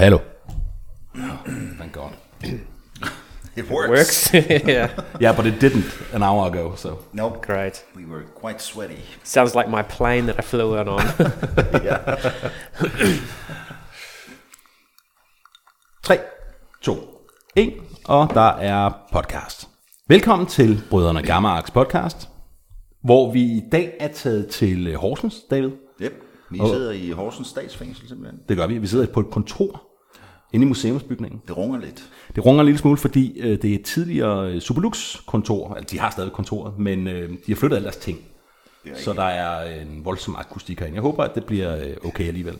Hello. Thank God. It works. Works. yeah. Yeah, but it didn't an hour ago. So Nope. Great. We were quite sweaty. Sounds like my plane that I flew in on. yeah. 3, 2, 1, og der er podcast. Velkommen til Brødrene Gammarks podcast, hvor vi i dag er taget til øh, Horsens, David. Yep. Vi Og- sidder i Horsens statsfængsel simpelthen. Det gør vi. Vi sidder på et kontor inde i museumsbygningen. Det runger lidt. Det runger en lille smule, fordi øh, det er et tidligere øh, Superlux-kontor. Altså, de har stadig kontoret, men øh, de har flyttet alle deres ting. Så der er en voldsom akustik herinde. Jeg håber, at det bliver øh, okay alligevel.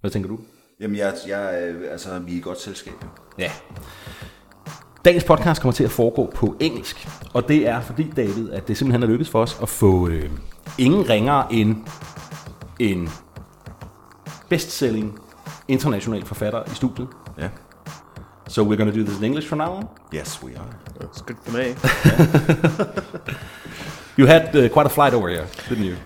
Hvad tænker du? Jamen, jeg, jeg, øh, altså, vi er i godt selskab. Ja. Dagens podcast kommer til at foregå på engelsk, og det er fordi, David, at det simpelthen er lykkedes for os at få øh, ingen ringere end en bestselling international forfatter i studiet. Ja. So we're going to do this in English from now on. Yes, we are. It's good for me. You had uh, quite a flight over here, didn't you?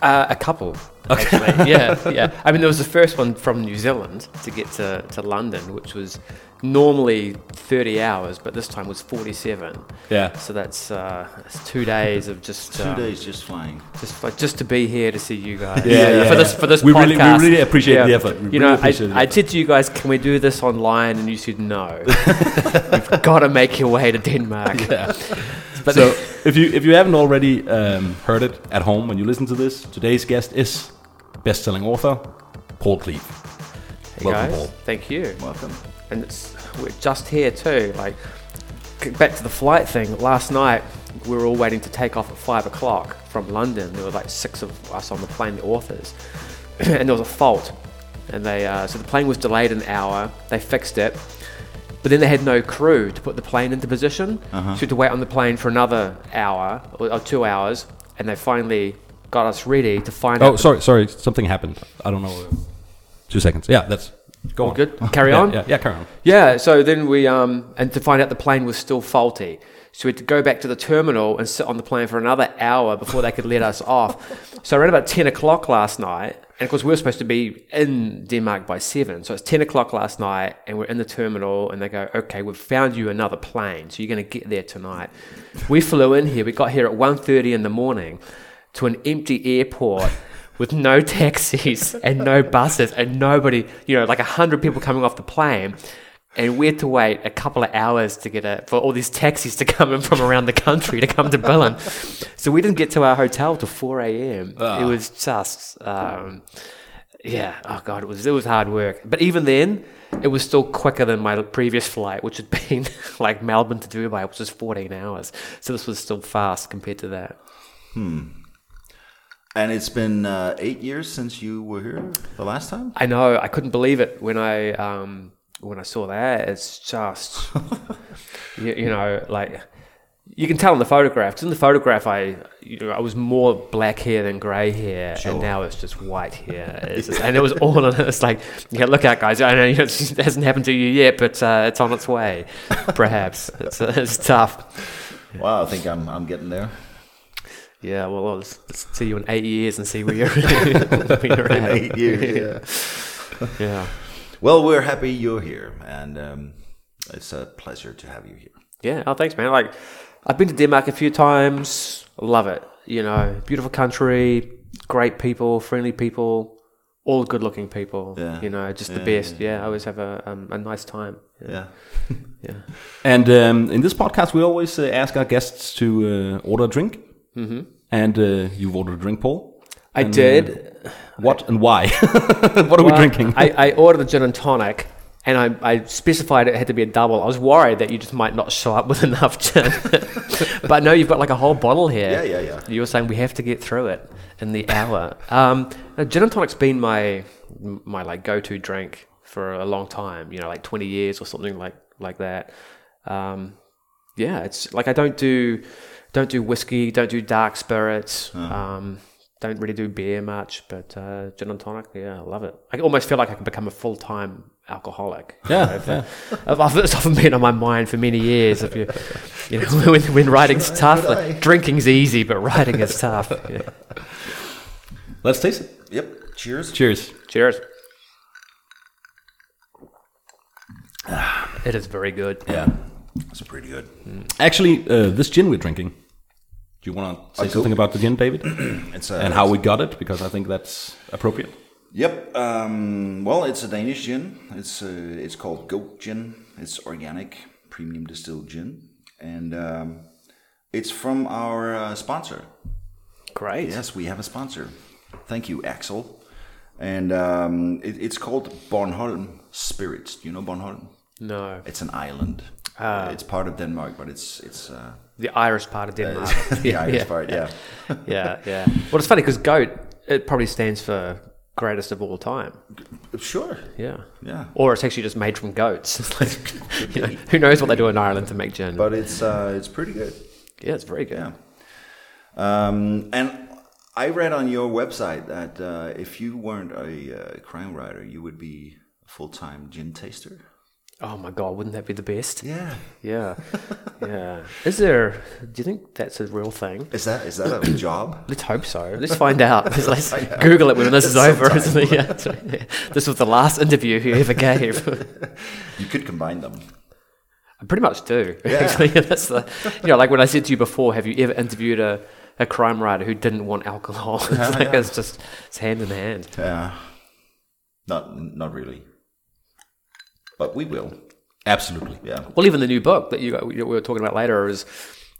Uh, a couple. Actually. yeah, yeah. I mean, there was the first one from New Zealand to get to, to London, which was normally 30 hours, but this time was 47. Yeah. So that's, uh, that's two days of just Two uh, days just flying. just like just to be here to see you guys. Yeah, yeah, for this for this We podcast. really- we really appreciate the effort. We you know, appreciate the I, I said to you guys, can we do this online? And you said no. You've got to make your way to Denmark. But So if you if you haven't already um, heard it at home when you listen to this, today's guest is best-selling author Paul Cleave. Hey Welcome, guys, Paul. thank you. Welcome. And it's we're just here too. Like back to the flight thing. Last night we were all waiting to take off at five o'clock from London. There were like six of us on the plane, the authors, and there was a fault. And they uh, so the plane was delayed an hour. They fixed it, but then they had no crew to put the plane into position. So we had to wait on the plane for another hour or, or two hours, and they finally got us ready to find out. Oh, sorry, sorry, something happened. I don't know. Two seconds. Yeah, that's go on. good. Carry Yeah, on. Yeah, yeah, carry on. Yeah, so then we, um, and to find out the plane was still faulty. So we had to go back to the terminal and sit on the plane for another hour before they could let us off. So around about 10 o'clock last night, and of course we were supposed to be in Denmark by 7. So it's 10 o'clock last night, and we're in the terminal, and they go, okay, we've found you another plane, so you're going to get there tonight. We flew in here, we got here at 1.30 in the morning to an empty airport with no taxis and no buses and nobody, you know, like a hundred people coming off the plane. And we had to wait a couple of hours to get a, for all these taxis to come in from around the country to come to Billund. So we didn't get to our hotel till 4 a.m. It was just, um, yeah, oh God, it was, it was hard work. But even then, it was still quicker than my previous flight, which had been like Melbourne to Dubai, which was 14 hours. So this was still fast compared to that. And it's been uh, eight years since you were here the last time? I know. I couldn't believe it when I um, when I saw that. It's just you, you know like you can tell in the photograph. 'cause in the photograph, I you know I was more black hair than grey hair, and now it's just white hair. It's just- and it was all on. It's like yeah, look out, guys. I know you know, it hasn't happened to you yet, but uh, it's on its way. Perhaps it's it's tough. Wow, I think I'm, I'm getting there. Yeah. Well, let's, let's see you in eight years and see where you're, at. Eight years, yeah. Yeah. Well, we're happy you're here, and um, it's a pleasure to have you here. Yeah, oh, thanks, man. Like, I've been to Denmark a few times. Love it. You know, beautiful country, great people, friendly people, all good-looking people. Yeah. You know, just the Yeah, best. Yeah, I always have a um, a nice time. Yeah. Yeah. And um, in this podcast, we always uh, ask our guests to uh, order a drink. Mm-hmm. And uh, you've ordered a drink, Paul. I And, did. uh, what and why? what are we drinking? I, I ordered a gin and tonic. And I, I specified it had to be a double. I was worried that you just might not show up with enough gin. but no, you've got like a whole bottle here. Yeah, yeah, yeah. You were saying we have to get through it in the hour. Um, gin and tonic's been my my like go to drink for a long time. You know, like twenty years or something like like that. Um, yeah, it's like I don't do don't do whiskey, don't do dark spirits. Um, don't really do beer much, but uh, gin and tonic, yeah, I love it. I almost feel like I can become a full time alcoholic. Yeah, If, I've, it's often been on my mind for many years. If you, you know, when, when writing's tough, like, drinking's easy, but writing is tough. Yeah. Let's taste it. Yep. Cheers. Cheers. Cheers. It is very good. Yeah. It's pretty good. Actually, uh, this gin we're drinking. Do you want to say do. something about the gin, David, It's a, and how we got it? Because I think that's appropriate. Yep. Um, well, it's a Danish gin. It's uh, it's called Goat Gin. It's organic, premium distilled gin, and um, it's from our uh, sponsor. Great. Yes, we have a sponsor. Thank you, Axel. And um, it, it's called Bornholm Spirits. Do you know Bornholm? No, It's an island. Uh, it's part of Denmark, but it's it's uh, the Irish part of Denmark. the Irish yeah. part. Yeah. Yeah, yeah. Well, it's funny because goat it probably stands for greatest of all time. Sure. Yeah. Yeah. Or it's actually just made from goats. Like, you know, who knows what they do in Ireland to make gin? But it's uh, it's pretty good. yeah, it's very good. Yeah. Um, and I read on your website that uh, if you weren't a uh, crime writer, you would be a full time gin taster. Oh my god, wouldn't that be the best? Yeah. Yeah, yeah. Is there? Do you think that's a real thing? Is that is that a job? Let's hope so. Let's find out. Let's Google it when this is over. Isn't it? Yeah, yeah. This was the last interview he ever gave. You could combine them. I pretty much do. Actually, that's the. You know, like when I said to you before, have you ever interviewed a, a crime writer who didn't want alcohol? It's like it's just it's hand in hand. Yeah. Not not really. But we will. Absolutely. Yeah. Well, even the new book that you we were talking about later is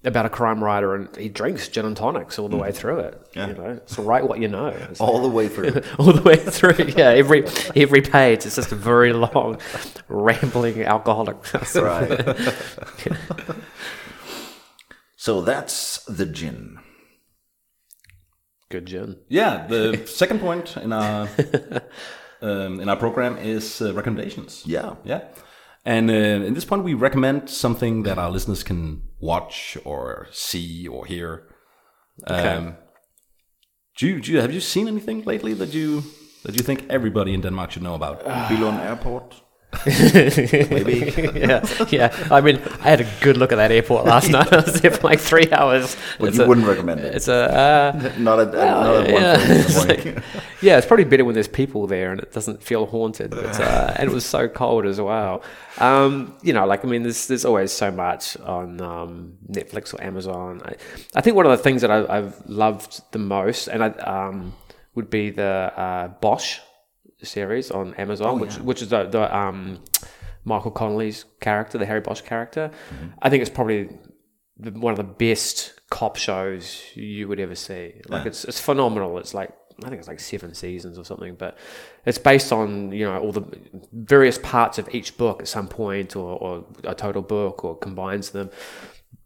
about a crime writer, and he drinks gin and tonics all the way mm. through it. Yeah. You know, so write what you know. It's All the way through. all the way through. Yeah, every every page it's just a very long, rambling alcoholic. right. so that's the gin. Good gin. Yeah. The second point in our um, in our program is uh, recommendations. Yeah. Yeah. And uh, in this point, we recommend something that our listeners can watch or see or hear. Um, do you, do you, have you seen anything lately that you that you think everybody in Denmark should know about? Billund Airport. Maybe. yeah, yeah. I mean, I had a good look at that airport last night. I was there for like three hours. But It's you a- wouldn't recommend it. It's a. Uh, Not at, not at yeah. one It's like- yeah, it's probably better when there's people there and it doesn't feel haunted. But, uh, and it was so cold as well. Um, you know, like I mean, there's there's always so much on um, Netflix or Amazon. I, I think one of the things that I, I've loved the most, and I um, would be the uh, Bosch series on Amazon, which which is the, the um, Michael Connelly's character, the Harry Bosch character. I think it's probably the, one of the best cop shows you would ever see. Like it's it's phenomenal. It's like I think it's like seven seasons or something, but it's based on you know all the various parts of each book at some point, or, or a total book, or combines them.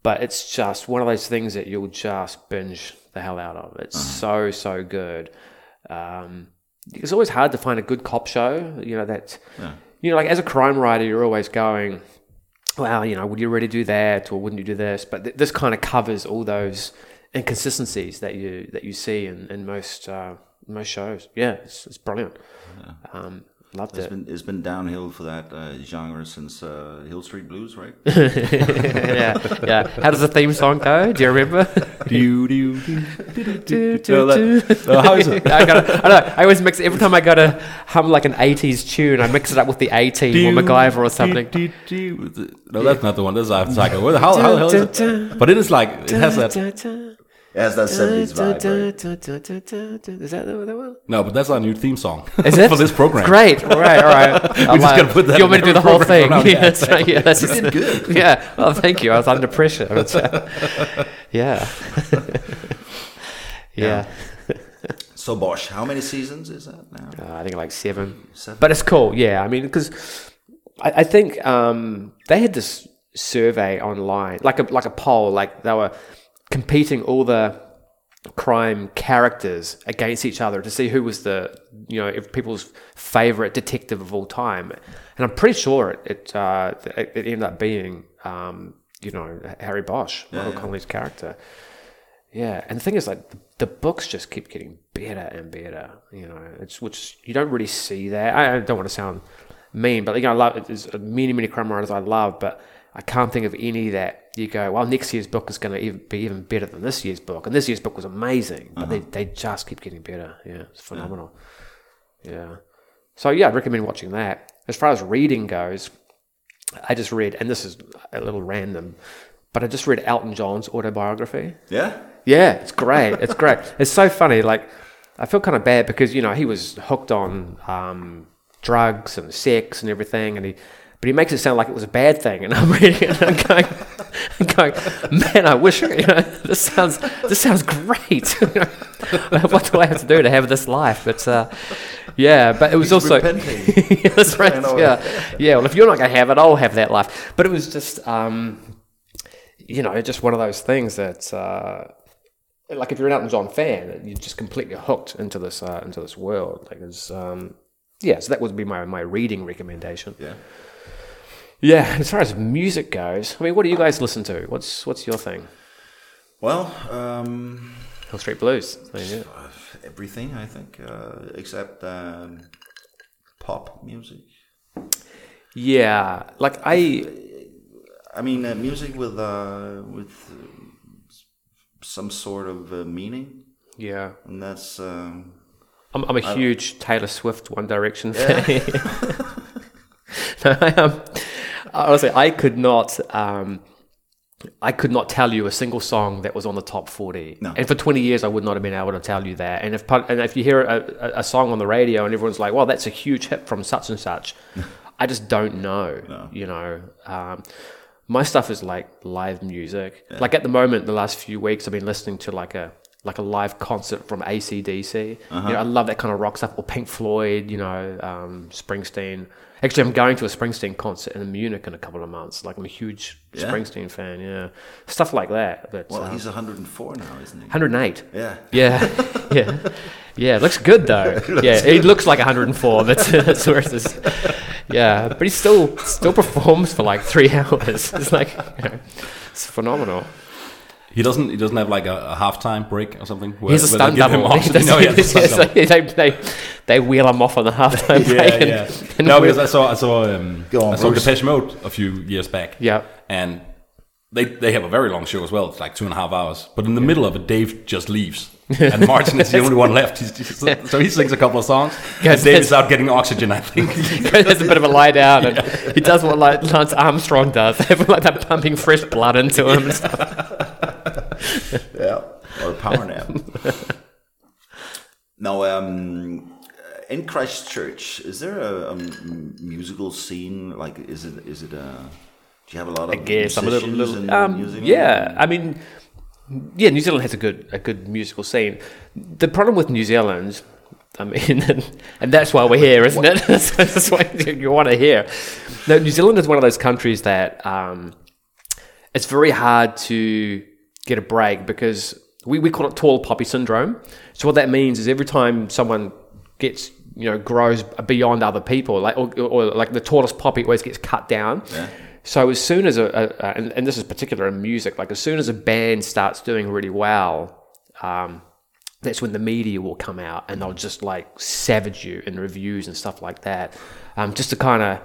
But it's just one of those things that you'll just binge the hell out of. It's so so good. Um, it's always hard to find a good cop show. You know that. You know, like as a crime writer, you're always going, well, you know, would you really do that or wouldn't you do this? But th- this kind of covers all those inconsistencies that you that you see in, in most uh, most shows. Yeah, it's, it's brilliant. Um, loved It's it. been, it's been downhill for that uh, genre since uh, Hill Street Blues, right? yeah, yeah. How does the theme song go? Do you remember? do, do, do, do, do, Do, do, that- do. uh, how is it? I, gotta, I, know, I always mix it every time I gotta hum like an '80s tune. I mix it up with the A Team or MacGyver or something. Do, do, do. No, that's not the one. That's Eye of the Tiger. What the- How, how the hell is it? But it is like, it has that. It has that 70s vibe, right? Is that the that one? No, but that's our new theme song. Is it For this program. Great. All right. All right. I'm just gonna put that You want me to do the whole thing? from now on. Yeah, that's right. Yeah, that's You did good. Yeah. Well, thank you. I was under pressure. It's, uh, yeah. yeah. So Bosch, how many seasons is that now? Uh, I think like seven. Seven. But it's cool. Yeah. I mean, because I, I think um, they had this survey online, like a like a poll, like they were competing all the crime characters against each other to see who was the you know if people's favorite detective of all time. And i'm pretty sure it it, uh, it, ended up being um, you know harry bosch michael connelly's character. Yeah and the thing is like the, books just keep getting better and better you know it's which you don't really see that i, I don't want to sound mean but you know i love there's many many crime writers i love but I can't think of any that you go, well, next year's book is going to be even better than this year's book. And this year's book was amazing, but they, they just keep getting better. Yeah, it's phenomenal. Yeah. So, yeah, I'd recommend watching that. As far as reading goes, I just read, and this is a little random, but I just read Elton John's autobiography. Yeah. Yeah, it's great. It's great. It's so funny. Like, I feel kind of bad because you know he was hooked on um, drugs and sex and everything, and he, but he makes it sound like it was a bad thing. And I'm reading it, and I'm going, I'm going, man, I wish you know this sounds this sounds great. what do I have to do to have this life? But uh, yeah, but it was He's also. Yeah, that's right. Yeah, yeah. Well, if you're not going to have it, I'll have that life. But it was just, um, you know, just one of those things that, uh, like, if you're an Elton John fan, you're just completely hooked into this uh, into this world. Like, it's, um, yeah. So that would be my my reading recommendation. Yeah. Yeah. As far as music goes, I mean, what do you guys listen to? What's what's your thing? Well, um, Hill Street Blues. I mean, yeah. uh, everything I think, uh, except um, pop music. Yeah, like I I mean, uh, music with uh, with uh, some sort of uh, meaning, yeah. and that's um, I'm, I'm a huge Taylor Swift One Direction fan. no, I am. Honestly, I could not. Um, I could not tell you a single song that was on the top forty, No. and for twenty years I would not have been able to tell you that. And if and if you hear a, a, song on the radio and everyone's like, "Well, that's a huge hit from such and such," I just don't know. No. You know, um, my stuff is like live music. Like at the moment, the last few weeks, I've been listening to like a like a live concert from ACDC. Uh-huh. You know, I love that kind of rock stuff, or Pink Floyd. You know, um, Springsteen. Actually, I'm going to a Springsteen concert in Munich in a couple of months. Like I'm a huge Yeah? Springsteen fan. Yeah, stuff like that. But well, um, he's 104 now, isn't he? 108. Yeah. Yeah, yeah, yeah. It looks good though. yeah, he looks like 104. That's that's where it is. Yeah, but he still still performs for like three hours. It's like you know, it's phenomenal. He doesn't. He doesn't have like a, a halftime break or something. Where, He's a where stunt they give him double. He No, yeah, the stunt it's they, they they wheel him off on the halftime break. yeah, and- yeah. and no, because I saw I saw um, on, I saw Bruce. Depeche Mode a few years back. Yeah. and they they have a very long show as well. It's like two and a half hours. But in the middle of it, Dave just leaves, and Martin is the only one left. He's just, so he sings a couple of songs. Yes, and Dave is out getting oxygen, I think. There's a bit of a lie down, and he does what like Lance Armstrong does. like they're pumping fresh blood into him and stuff. Yeah. Or a power nap. now, um, in Christchurch, is there a musical scene? Like, is it is it a? Do you have a lot of I guess I'm a little, musicians little in um, yeah. I mean, yeah, New Zealand has a good a good musical scene. The problem with New Zealand, I mean, and that's why we're here, isn't it? that's, why you want to hear. No, New Zealand is one of those countries that um, it's very hard to get a break because we, we call it tall poppy syndrome. So what that means is every time someone gets you know grows beyond other people, like or, or like the tallest poppy always gets cut down. So as soon as a, a, a and, and this is particular in music, like as soon as a band starts doing really well, um, that's when the media will come out and they'll just like savage you in reviews and stuff like that, um, just to kind of.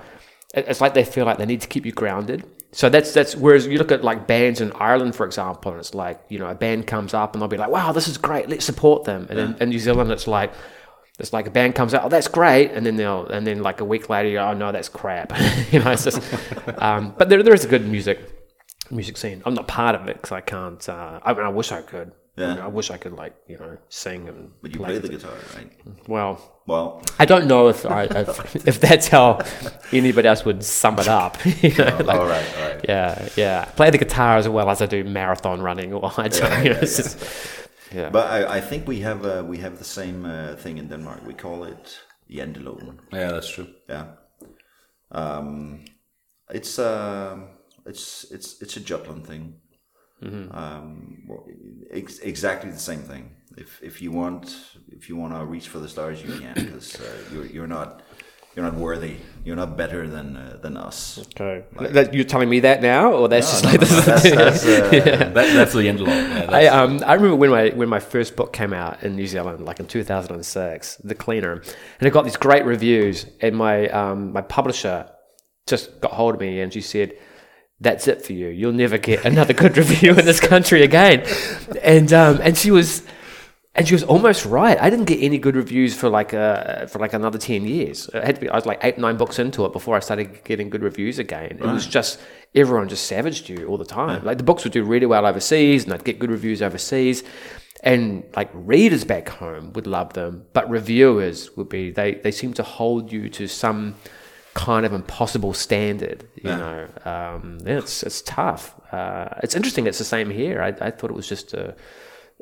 It's like they feel like they need to keep you grounded. So that's that's whereas you look at like bands in Ireland, for example, and it's like you know a band comes up and they'll be like, "Wow, this is great, let's support them." And then in New Zealand, it's like it's like a band comes out, "Oh, that's great," and then they'll and then like a week later, "Oh no, that's crap." you know, it's just. Um, but there there is a good music music scene. I'm not part of it because I can't. Uh, I mean, I wish I could. Yeah. You know, I wish I could like you know sing and. But you play the guitar, right? Well, Well, I don't know if I, if, if that's how anybody else would sum it up. you know, like, all right, all right. Yeah, yeah. Play the guitar as well as I do marathon running or I do. you know, it's just- yeah. But I, I think we have uh, we have the same uh, thing in Denmark. We call it janteloven. yeah, that's true. Yeah. Um, it's uh, it's it's it's a Jutland thing. Um, well, ex- exactly the same thing. If if you want if you want to reach for the stars, you can because uh, you're you're not you're not worthy. You're not better than uh, than us. okay. That, you're telling me that now, or that's just No, like no, that's, that's, uh, That, that's the end of Yeah, I um I remember when my when my first book came out in New Zealand, like in 2006, The Cleaner, and it got these great reviews. And my um my publisher just got hold of me and she said, "That's it for you. You'll never get another good review in this country again." And um and she was. And she was almost right. I didn't get any good reviews for like uh, for like another ten years. It had to be, I was like eight nine books into it before I started getting good reviews again. It was just everyone just savaged you all the time. Like the books would do really well overseas, and I'd get good reviews overseas, and like readers back home would love them, but reviewers would be they they seem to hold you to some kind of impossible standard. You know, um, yeah, it's it's tough. Uh, it's interesting. It's the same here. I, I thought it was just a,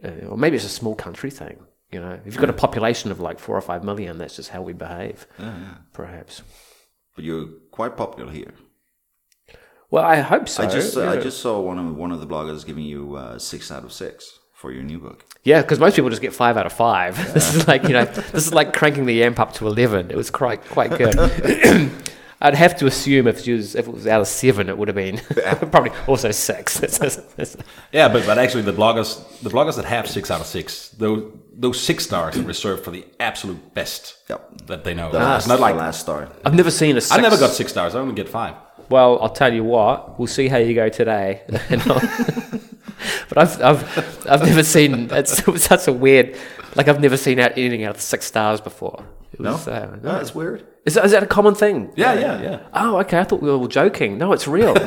uh, or maybe it's a small country thing. You know, if you've got a population of like four or five million, that's just how we behave. Perhaps. But you're quite popular here. Well, I hope so. I just uh, yeah. I just saw one of one of the bloggers giving you uh, six out of six for your new book. Yeah, because most people just get five out of five. this is like you know, this is like cranking the amp up to eleven. It was quite quite good. I'd have to assume if it was if it was out of seven, it would have been probably also six. Yeah, but, but actually the bloggers the bloggers that have six out of six, those those six stars are reserved for the absolute best Yep. that they know. The It's last, not like the last star. I've never seen a. Six. I never got six stars. I only get five. Well, I'll tell you what. We'll see how you go today. But I've, I've, I've never seen. It's, it was such a weird. Like I've never seen out anything out of six stars before. It No, uh, no, that's weird. Is that, is that a common thing? Yeah, yeah, yeah. Oh, okay. I thought we were all joking. No, it's real.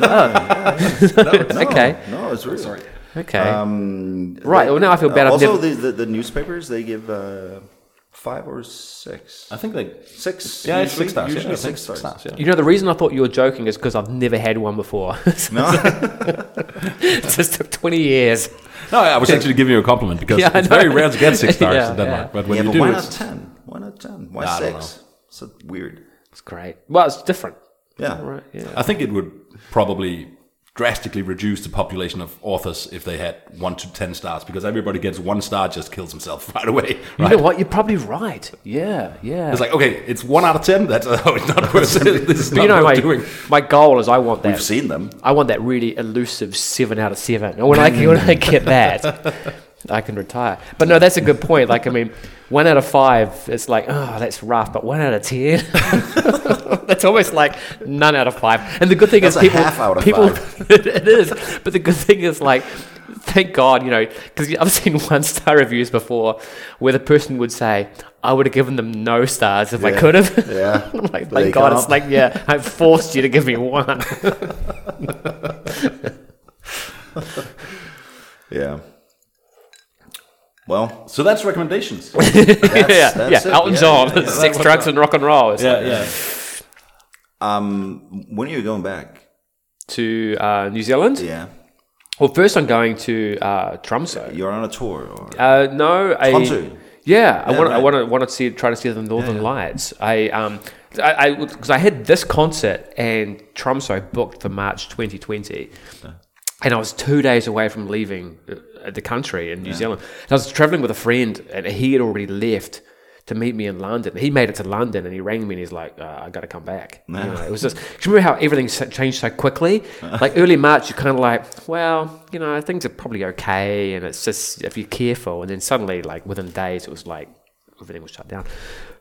No. okay. No, it's real. Sorry. Okay. Um, Right, well, now I feel bad. I've Also, never- the, the the newspapers they give uh, five or six. I think they Six. Yeah, it's usually, six stars. Usually I think six stars. yeah. you know, the reason I thought you were joking is because I've never had one before. No, it just took 20 years. No, I was actually giving you a compliment because Yeah, it's very rare to get six stars Yeah, in Denmark. yeah. But when yeah, you but do, why not it's, ten? Why not ten? Why I don't six? So weird. It's great. Well, it's different. Yeah. Right. Yeah. I think it would probably drastically reduce the population of authors if they had one to ten stars because everybody gets one star just kills himself right away. You Right? know what? You're probably right. Yeah, yeah. It's like okay, it's one out of ten. That's oh, it's not worth it. This is But not you know, worth my, doing. my goal is I want that. We've seen them. I want that really elusive seven out of seven. And when I when I get that, I can retire. But no, that's a good point. Like I mean, one out of five, it's like oh, that's rough. But one out of ten, that's almost like none out of five. And the good thing That's is people, half out of people, five. it is. But the good thing is like. Thank God, you know, because I've seen one star reviews before where the person would say, I would have given them no stars if I could have. Yeah. like, thank God, can't. it's like, yeah, I forced you to give me one. Yeah. Well, So that's recommendations. that's, yeah, that's yeah. Elton Yeah, John, yeah, yeah. sex, drugs, and rock and roll. It's yeah, like- yeah. Um, when are you going back? To uh, New Zealand. Yeah. Well, first I'm going to uh, Tromsø. You're on a tour. Or? Uh, no, I. Tromsø? Yeah, I Yeah, want. I want to want to see try to see the Northern Lights. I um, I because I, had this concert and Tromso booked for March 2020. And I was two days away from leaving uh, the country in New Zealand. And I was traveling with a friend, and he had already left to meet me in London. He made it to London, and he rang me, and he's like, uh, "I got to come back." You know, it was just. Do you remember how everything changed so quickly? Like early March, you're kind of like, "Well, you know, things are probably okay," and it's just if you're careful. And then suddenly, like within days, it was like everything was shut down.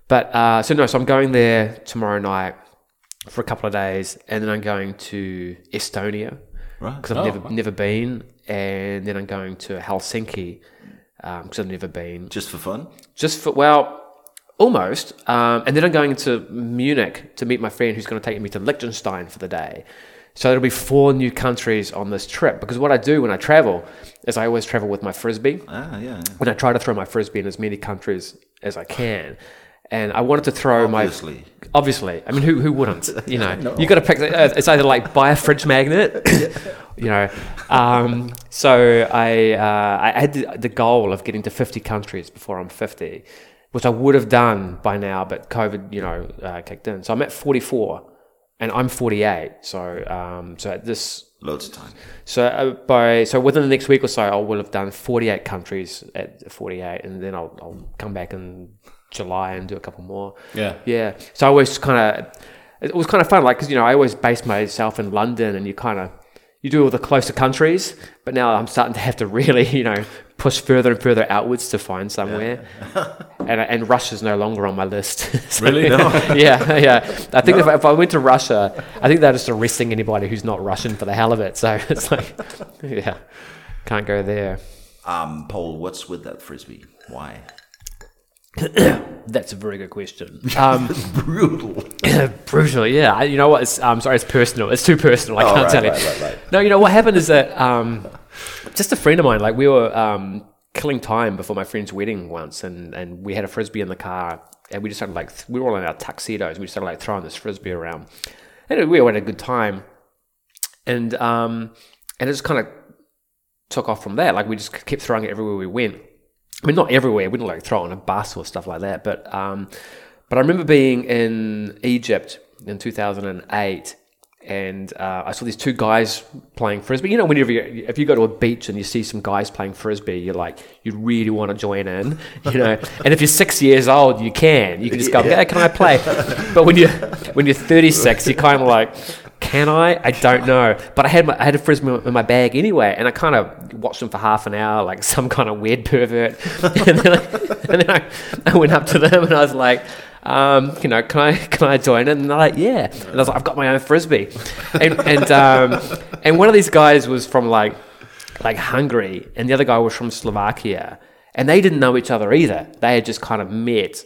But uh, so no, so I'm going there tomorrow night for a couple of days, and then I'm going to Estonia Right. because I've Oh, never wow. never been, and then I'm going to Helsinki because I've never been. Just for fun? Just for well, almost, um, and then I'm going to Munich to meet my friend who's going to take me to Liechtenstein for the day. So there'll be four new countries on this trip because what I do when I travel is I always travel with my frisbee Ah, yeah. yeah. and I try to throw my frisbee in as many countries as I can. And I wanted to throw Obviously. my obviously. I mean, who who wouldn't? You know, you got to pick. uh, It's either like buy a fridge magnet, you know. Um, so I uh, I had the, the goal of getting to fifty countries before I'm fifty, which I would have done by now, but COVID, you know, uh, kicked in. So I'm at forty four, and I'm forty eight. So um, so at this Loads of time. so uh, by so within the next week or so, I will have done 48 countries at 48, and then I'll, I'll come back in July and do a couple more. Yeah. yeah. So I always kind of it was kind of fun, like because you know I always base myself in London, and you kind of you do all the closer countries, but now I'm starting to have to really you know push further and further outwards to find somewhere, and and Russia's no longer on my list. So- Really? No. yeah, yeah. I think if, I, if I went to Russia, I think they're just arresting anybody who's not Russian for the hell of it. So it's like, yeah, can't go there. Um, Paul, what's with that frisbee? Why? That's a very good question. Um, Brutal. brutal, yeah. I- You know what? It's, um, sorry, it's personal. It's too personal. I Oh, can't right, tell you. right, right. No, you know what happened is that um, just a friend of mine, like we were um, killing time before my friend's wedding once, and, and we had a frisbee in the car, and we just started like we were all in our tuxedos. We just started like throwing this frisbee around, and we all had a good time, and um, and it just kind of took off from there. Like we just kept throwing it everywhere we went. I mean, not everywhere. We didn't like throw on a bus or stuff like that. But um, but I remember being in Egypt in 2008, and uh, I saw these two guys playing frisbee. You know, whenever you, if you go to a beach and you see some guys playing frisbee, you're like, you really want to join in, you know. and if you're six years old, you can. You can just go, Yeah. hey, can I play? but when you when you're 36, you're kind of like. Can I? I don't know. But I had my, I had a frisbee in my bag anyway, and I kind of watched them for half an hour, like some kind of weird pervert. and then, I, and then I, I went up to them and I was like, um, you know, can I can I join in? And they're like, yeah. And I was like, I've got my own frisbee, and and um, and one of these guys was from like like Hungary, and the other guy was from Slovakia, and they didn't know each other either. They had just kind of met.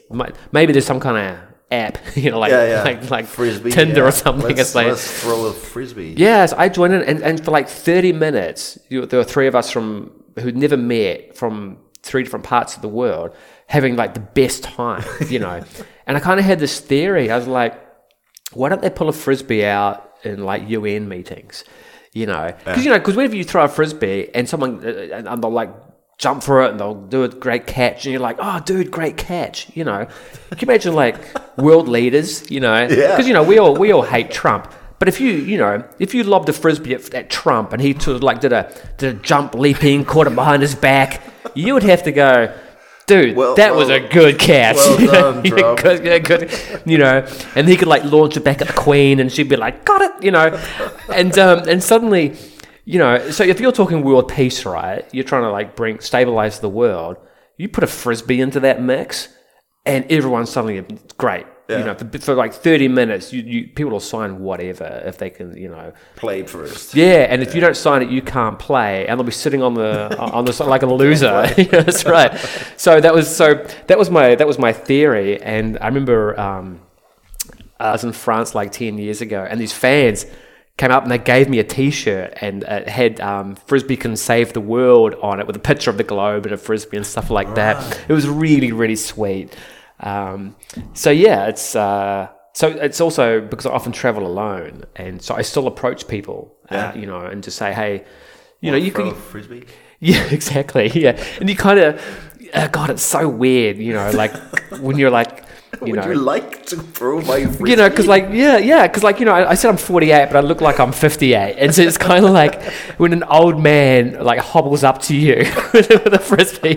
Maybe there's some kind of app, you know, like Yeah, yeah. like like frisbee. Tinder yeah. or something. Let's, it's like let's throw a frisbee. Yes, I joined in, and, and for like 30 minutes, you, there were three of us from who'd never met from three different parts of the world having like the best time, you know. and I kind of had this theory. I was like, why don't they pull a frisbee out in like UN meetings? You know, because you know, because whenever you throw a frisbee and someone uh, and and they'll like jump for it and they'll do a great catch, and you're like, oh, dude, great catch. You know, can you imagine like world leaders? You know, because you know we all we all hate Trump. But if you, you know, if you lobbed a frisbee at, at Trump and he sort of like did a did a jump leaping, caught it behind his back, you would have to go, dude, Well- that was a good catch. well You know, done, yeah, Trump. good, good. You know, and he could like launch it back at the Queen, and she'd be like, got it, you know, and um, and suddenly, you know, so if you're talking world peace, right, you're trying to like bring stabilize the world, you put a frisbee into that mix, and everyone's suddenly great. You know, for, for like 30 minutes, you, you people will sign whatever if they can, you know. Play first. Yeah, and if you don't sign it, you can't play, and they'll be sitting on the on the like a loser. Yeah, That's right. So that was so that was my that was my theory, and I remember um, I was in France like ten years ago, and these fans came up and they gave me a T-shirt and it had um, "Frisbee can save the world" on it with a picture of the globe and a frisbee and stuff like that. It was really really sweet. Um, so yeah, it's. Uh, so it's also because I often travel alone, and so I still approach people, Yeah. uh, you know, and just say, "Hey, you know, you can, frisbee. yeah, exactly, yeah." And you kind of, uh, God, it's so weird, you know, like when you're like, you Would know, you like to throw my you know, because like yeah, yeah, because like you know, I, I said I'm 48, but I look like I'm 58, and so it's kind of like when an old man like hobbles up to you with a frisbee,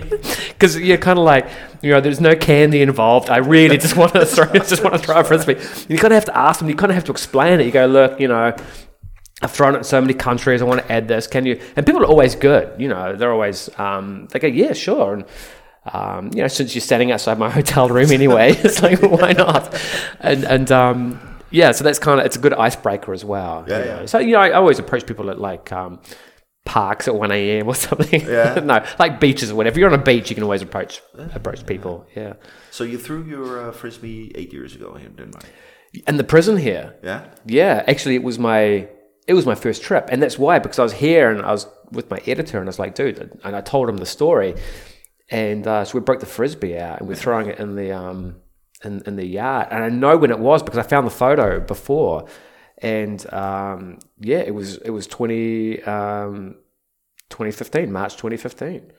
because you're kind of like you know, there's no candy involved. I really just want to throw, just want to throw a frisbee. You kind of have to ask them. You kind of have to explain it. You go, look, you know. I've thrown it in so many countries. I want to add this. Can you? And people are always good. You know, they're always um, they go, yeah, sure. And um, you know, since you're standing outside my hotel room anyway, it's like, well, why not? And and um, yeah, so that's kind of it's a good icebreaker as well. Yeah, yeah. So you know, I always approach people at like um, parks at one a.m. or something. Yeah. no, like beaches or whatever. If you're on a beach, you can always approach approach people. Yeah. So you threw your uh, frisbee eight years ago here in Denmark. And the prison here, Yeah. Yeah, actually, it was my it was my first trip, and that's why because I was here and I was with my editor, and I was like, dude, and I told him the story, and uh, so we broke the frisbee out and we're throwing it in the um in, in the yard, and I know when it was because I found the photo before, and um, yeah, it was it was twenty um, 2015, March 2015.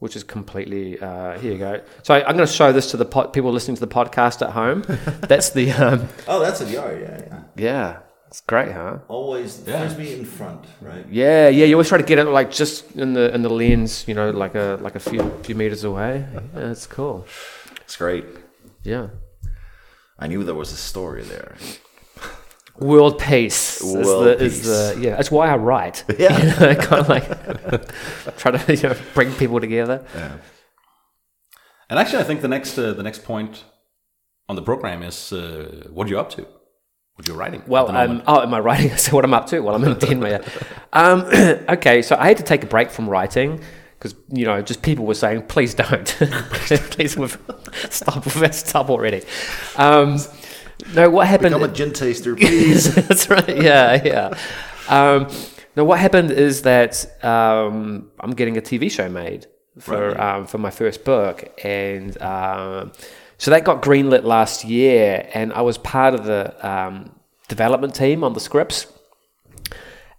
Which is completely uh, here you go. So I, I'm going to show this to the pod, people listening to the podcast at home. That's the um, Oh, that's a yard. Yeah, yeah. yeah, it's great, huh? Always the frisbee in front, right? Yeah, yeah. You always try to get it like just in the in the lens, you know, like a like a few few meters away. Yeah, it's cool. It's great. Yeah. I knew there was a story there. World peace is World the, is peace. the yeah. That's why I write. Yeah. you know, kind of like try to you know bring people together. And actually, I think the next uh, the next point on the program is uh, what are you up to? What you're writing? Well, um, oh, am I writing? So what I'm up to? Well, I'm in Denmark. Um, okay, so I had to take a break from writing because you know just people were saying please don't please we've stop with stop already um, no what happened Become a gin taster, please. that's right yeah yeah um, no what happened is that um, I'm getting a TV show made for Right. um, for my first book and um, so that got greenlit last year and I was part of the um, development team on the scripts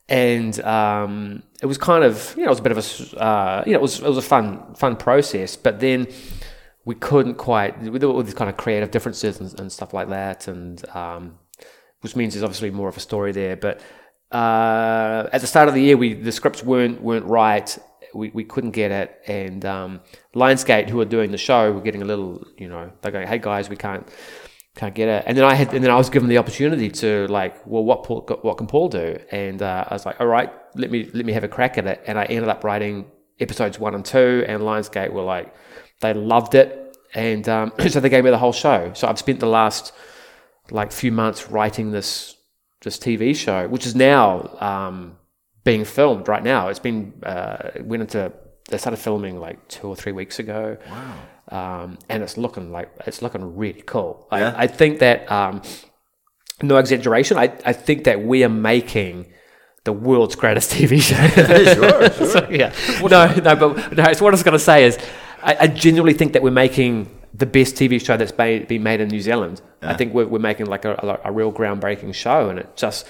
and um, it was kind of you know it was a bit of a, uh, you know it was it was a fun fun process, but then we couldn't quite with all these kind of creative differences and, and stuff like that, and um, which means there's obviously more of a story there. But uh, at the start of the year, we the scripts weren't weren't right. We, we couldn't get it, and um, Lionsgate, who are doing the show, were getting a little, you know, they're going, "Hey guys, we can't can't get it. And then I had, and then I was given the opportunity to like, well, what Paul, what can Paul do? And uh, I was like, all right, let me let me have a crack at it. And I ended up writing episodes one and two, and Lionsgate were like, they loved it, and um, so they gave me the whole show. So I've spent the last like few months writing this this TV show, which is now um, being filmed right now. It's been uh, went into they started filming like two or three weeks ago. Wow. Um, and it's looking like it's looking really cool. I, Yeah. I think that um, no exaggeration. I, I think that we are making the world's greatest TV show. sure, sure. So, yeah. No, no, but no. It's what I was going to say is, I, I genuinely think that we're making the best TV show that's made, been made in New Zealand. I think we're, we're making like a, a, a real groundbreaking show, and it just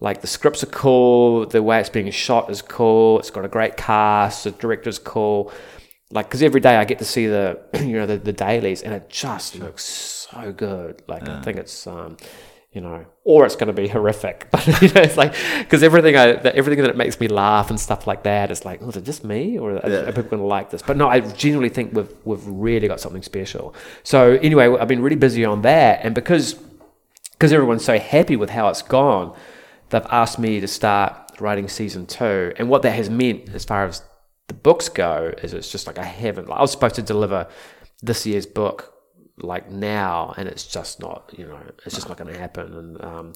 like the scripts are cool, the way it's being shot is cool. It's got a great cast, the director's cool. Like, because every day I get to see the you know the, the dailies, and it just looks so good. Like I think it's um, you know, or it's going to be horrific. But you know, it's like because everything I that, everything that makes me laugh and stuff like that is like, oh, is it just me, or are, Yeah. are people going to like this? But no, I genuinely think we've we've really got something special. So anyway, I've been really busy on that, and because because everyone's so happy with how it's gone, they've asked me to start writing season two. And what that has meant, as far as the books go, is it's just like I haven't. Like, I was supposed to deliver this year's book like now, and it's just not. You know, it's just not going to happen. And um,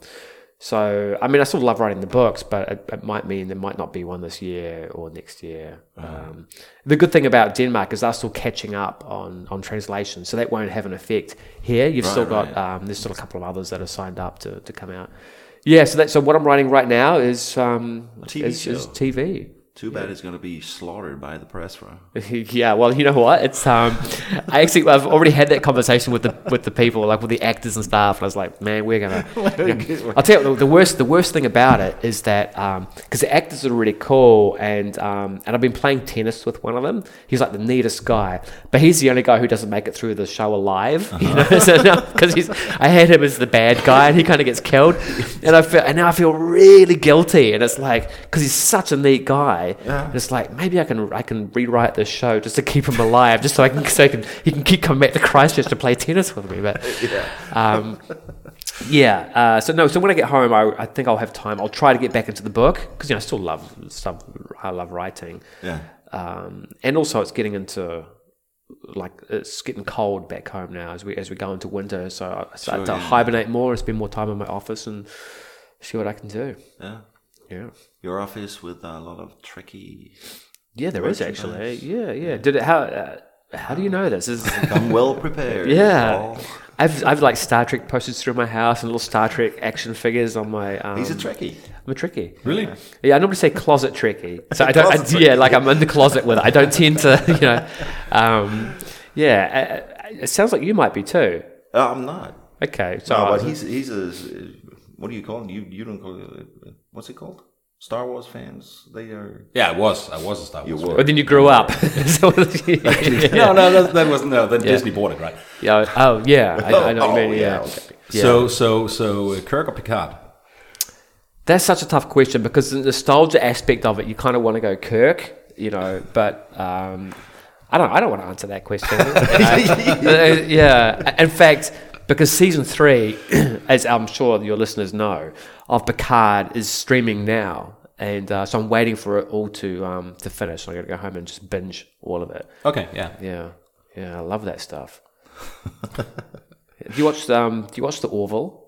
so, I mean, I still love writing the books, but it, it might mean there might not be one this year or next year. Um, the good thing about Denmark is they're still catching up on, on translation, so that won't have an effect here. You've still got right. um, there's still a couple of others that are signed up to, to come out. Yeah, so that so what I'm writing right now is um, TV is, is. TV. Too bad it's going to be slaughtered by the press, right? yeah, well, you know what? It's um, I actually I've already had that conversation with the with the people, like with the actors and stuff. And I was like, man, we're gonna. I'll tell you the, the worst the worst thing about it is that um, because the actors are really cool, and um, and I've been playing tennis with one of them. He's like the neatest guy, but he's the only guy who doesn't make it through the show alive. You know, so because he's I had him as the bad guy, and he kind of gets killed, and I feel and now I feel really guilty, and it's like because he's such a neat guy. And it's like maybe I can I can rewrite this show just to keep him alive, just so I can so I can, he can keep coming back to Christchurch to play tennis with me. But um, yeah, uh, so no, so when I get home, I, I think I'll have time. I'll try to get back into the book because you know I still love stuff. I love writing, Yeah. um, and also it's getting into like it's getting cold back home now as we as we go into winter. So I start Sure, to yeah. hibernate more and spend more time in my office and see what I can do. Yeah. Yeah. Your office with a lot of Trekkie. Yeah, there is actually. Merchandise. Yeah, yeah. Did it? How? Uh, how do you know this? Is I'm well prepared. yeah. Paul. I've I've like Star Trek posters through my house and little Star Trek action figures on my. Um, He's a Trekkie. I'm a Trekkie. Really? Yeah, I normally say closet Trekkie. So I don't. I, yeah, like I'm in the closet with it. I don't tend to, you know. Um, yeah, uh, uh, it sounds like you might be too. Uh, I'm not. Okay, so No, but he's he's a. What do you call it? You you don't call it. What's it called? Star Wars fans. They are. Yeah, I was. I was a Star Wars. You fan. were. But then you grew up. so, No, no, that, that was no. Then Disney bought it, right? yeah. Oh, yeah. I, I know what you Oh, mean. yeah, Yeah. okay. So, so, so, uh, Kirk or Picard? That's such a tough question because the nostalgia aspect of it, you kind of want to go Kirk, you know, but um, I don't. I don't want to answer that question. Uh, yeah. In fact, because season three, as I'm sure your listeners know, of Picard is streaming now, and uh, so I'm waiting for it all to um, to finish. So I got to go home and just binge all of it. Okay, yeah. Yeah, yeah, I love that stuff. do you watch um? Do you watch the Orville?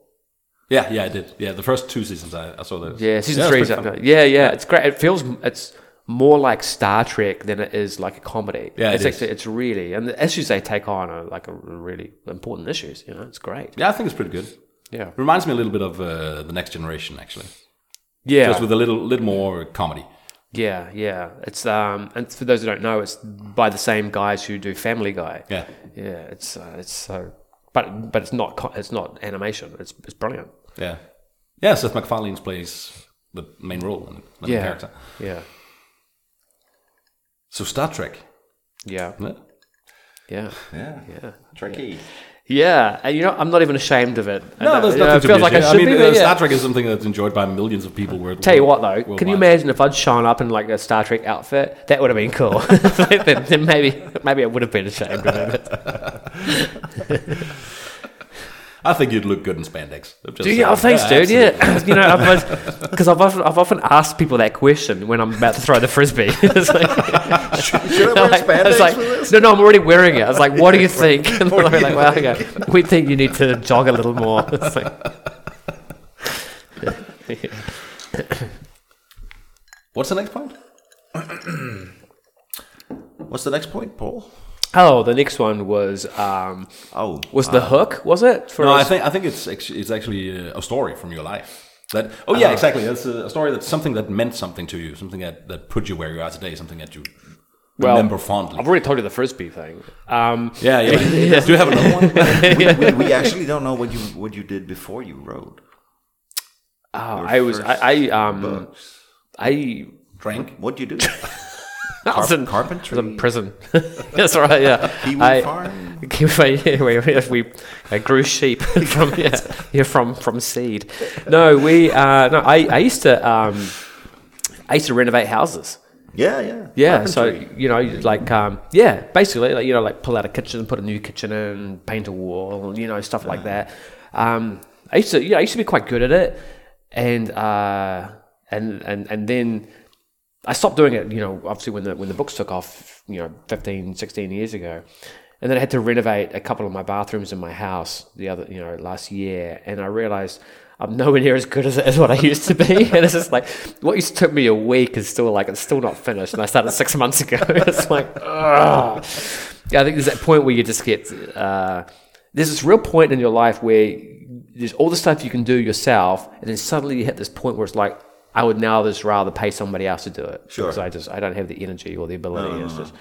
Yeah, yeah, I did. Yeah, the first two seasons I, I saw those. Yeah, season it's three is up fun. Yeah, yeah, it's great. It feels it's more like Star Trek than it is like a comedy. Yeah, it it's is. actually it's really and the issues they take on are like a really important issues. You know, it's great. Yeah, I think it's pretty good. Yeah, Reminds me a little bit of uh, the Next Generation, actually, yeah, just with a little little more comedy. yeah, yeah. It's um, and for those who don't know, it's by the same guys who do Family Guy. Yeah, Yeah, it's uh, it's so, but but it's not it's not animation. It's it's brilliant. yeah, yeah. Seth MacFarlane plays the main role and the Yeah, character. yeah, So Star Trek. yeah, Yeah. yeah, Yeah. yeah. Trekkie. Yeah, and you know, I'm not even ashamed of it. No, there's know, nothing it to feels be like I ashamed. I mean, be. uh, yeah. Star Trek is something that's enjoyed by millions of people. World, Tell you what, though, can you imagine if I'd shown up in like a Star Trek outfit? That would have been cool. then, then maybe, maybe I would have been ashamed of it. I think you'd look good in spandex. I'm just Do you? Oh, saying. thanks, dude. Yeah, you know, because I've, often, I've often asked people that question when I'm about to throw the frisbee. it's like, Should I wear like- spandex it's like, for this? no, no, I'm already wearing it. I was like, what do you think? And they're like, well, okay, we think you need to jog a little more. It's like, What's the next point? What's the next point, Paul? Oh, the next one was um, Oh, was the hook? Was it? For No, I think I think it's actually, it's actually uh, a story from your life. That oh yeah, exactly. That's a, a story that's something that meant something to you, something that, that put you where you are today, something that you Well, remember fondly. I've already told you the frisbee thing. Um, yeah, yeah. Do you have another one? we, we, we actually don't know what you what you did before you rode. oh, I was I, I um Books. I Drank. What do you do? I was in, carpentry? I was in prison. That's right. Yeah. Kiwi I, farm? yeah, we, we, we uh, grew sheep from yeah, yeah from from seed. No, we uh, no. I, I used to um, I used to renovate houses. Yeah, yeah. Yeah, so you know, like um, yeah, basically, like you know, like pull out a kitchen, put a new kitchen in, paint a wall, you know, stuff like that. Um, I used to, yeah, I used to be quite good at it, and uh, and and and then I stopped doing it. You know, obviously when the when the books took off, you know, 15, 16 years ago, and then I had to renovate a couple of my bathrooms in my house the other, you know, last year, and I realized. I'm nowhere near as good as, as what I used to be, and it's just like what used to took me a week is still like it's still not finished, and I started six months ago. it's like, ugh. yeah, I think there's that point where you just get uh, there's this real point in your life where there's all the stuff you can do yourself, and then suddenly you hit this point where it's like, I would now just rather pay somebody else to do it Sure. because I just I don't have the energy or the ability. It's just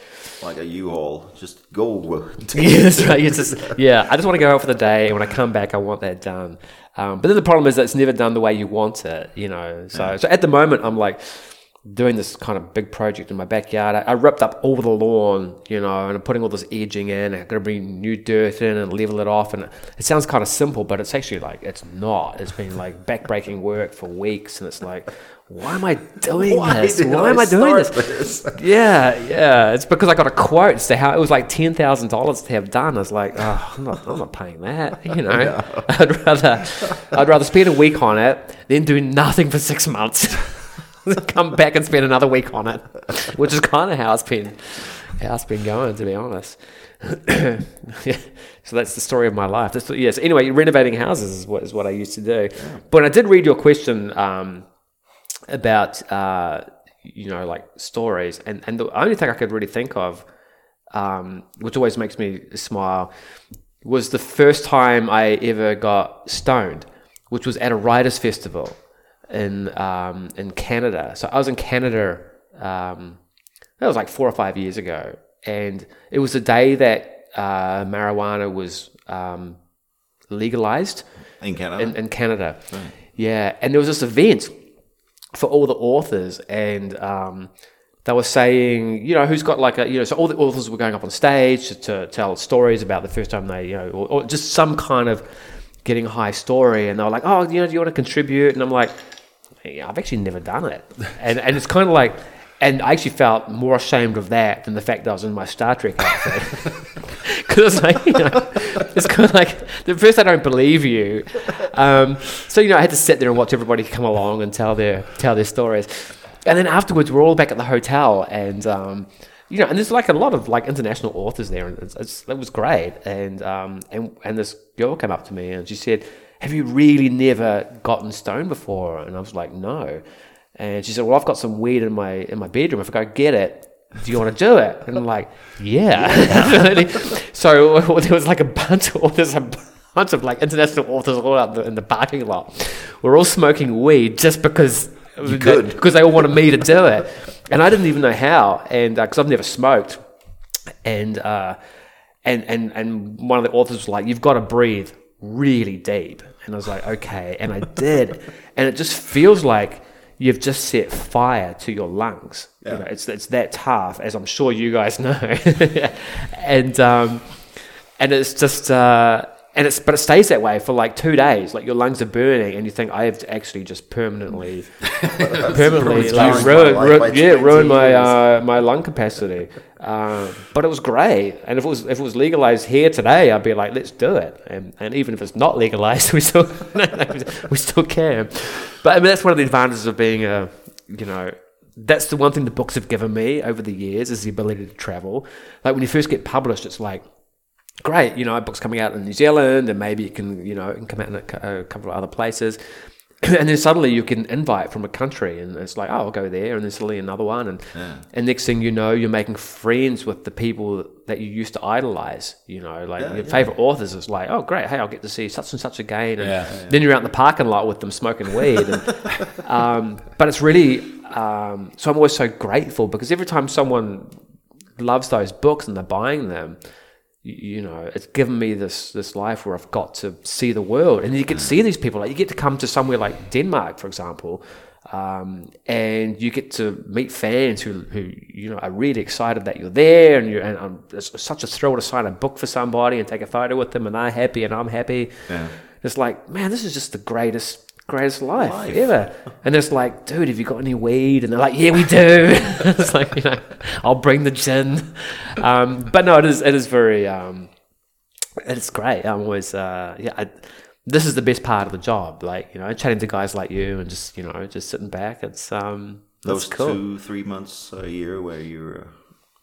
like a U-Haul. Just go. yeah, that's right. It's just, yeah, I just want to go out for the day, and when I come back, I want that done. Um, but then the problem is that it's never done the way you want it, you know. So, so at the moment, I'm like doing this kind of big project in my backyard. I, I ripped up all the lawn, you know, and I'm putting all this edging in. I'm gonna bring new dirt in and level it off. And it sounds kind of simple, but it's actually like it's not. It's been like backbreaking work for weeks, and it's like, why am I doing Why this? Why I am I doing this? this? Yeah, yeah. It's because I got a quote to how it was like ten thousand dollars to have done. I was like, oh, I'm not, I'm not paying that. You know, I'd rather, I'd rather spend a week on it than do nothing for six months. Come back and spend another week on it, which is kind of how it's been, how it's been going, to be honest. yeah. So that's the story of my life. That's, yes. Anyway, renovating houses is what is what I used to do. But I did read your question. Um, about uh, you know like stories and and the only thing I could really think of um, which always makes me smile was the first time I ever got stoned which was at a writers festival in um, in Canada so I was in Canada um, that was like four or five years ago and it was the day that uh, marijuana was um, legalized In Canada. in, in Canada. Yeah, and there was this event for all the authors, and um, they were saying, you know, who's got like a, you know, so all the authors were going up on stage to, to tell stories about the first time they, you know, or, or just some kind of getting high story, and they were like, oh, you know, do you want to contribute? And I'm like, I've actually never done it, and and it's kind of like. And I actually felt more ashamed of that than the fact that I was in my Star Trek outfit. Because it's like, you know, it's kind of like, the first I don't believe you. Um, so, you know, I had to sit there and watch everybody come along and tell their, tell their stories. And then afterwards, we're all back at the hotel and, um, you know, and there's like a lot of like international authors there, and it's, it's, it was great. And um, and and this girl came up to me and she said, "Have you really never gotten stoned before?" And I was like, "No." And she said, "Well, I've got some weed in my in my bedroom. If I go get it, do you want to do it?" And I'm like, "Yeah." so there was like a bunch of authors, a bunch of like international authors all out in the parking lot. We're all smoking weed just because You could. because they all wanted me to do it, and I didn't even know how, and because I've never smoked, and uh, and and and one of the authors was like, "You've got to breathe really deep," and I was like, "Okay," and I did, and it just feels like you've just set fire to your lungs. You know, it's it's that tough, as I'm sure you guys know, and um, and it's just. Uh, and it's but it stays that way for like two days. Like your lungs are burning, and you think I have to actually just permanently, permanently like my ruined, ruined- yeah, 20 ruined my uh, my lung capacity. Um, but it was great, and if it was if it was legalized here today, I'd be like, let's do it. And, and even if it's not legalized, we still we still can. But I mean, that's one of the advantages of being a you know. That's the one thing the books have given me over the years is the ability to travel. Like when you first get published, it's like, great, you know, a book's coming out in New Zealand, and maybe it can, you know, it can come out in a, a couple of other places. and then suddenly you can invite from a country, and it's like, oh, I'll go there, and then suddenly another one, and and next thing you know, you're making friends with the people that you used to idolize. You know, like your favorite authors is like, oh, great, hey, I'll get to see such and such again, and Yeah. then you're out in the parking lot with them smoking weed. And, um, but it's really, um, so I'm always so grateful because every time someone loves those books and they're buying them, you, know, it's given me this this life where I've got to see the world, and you get to see these people. Like you get to come to somewhere like Denmark, for example, um, and you get to meet fans who who you know are really excited that you're there, and you and um, it's such a thrill to sign a book for somebody and take a photo with them, and they're happy and I'm happy. Yeah. It's like, man, this is just the greatest greatest life, Life. ever. And it's like, dude, have you got any weed? And they're like, yeah, we do. it's like, you know, I'll bring the gin. Um, but no, it is it is very um, it's great. I'm always uh, yeah. I, this is the best part of the job, like you know, chatting to guys like you and just you know, just sitting back. It's um, Those cool. two, three months a year where you're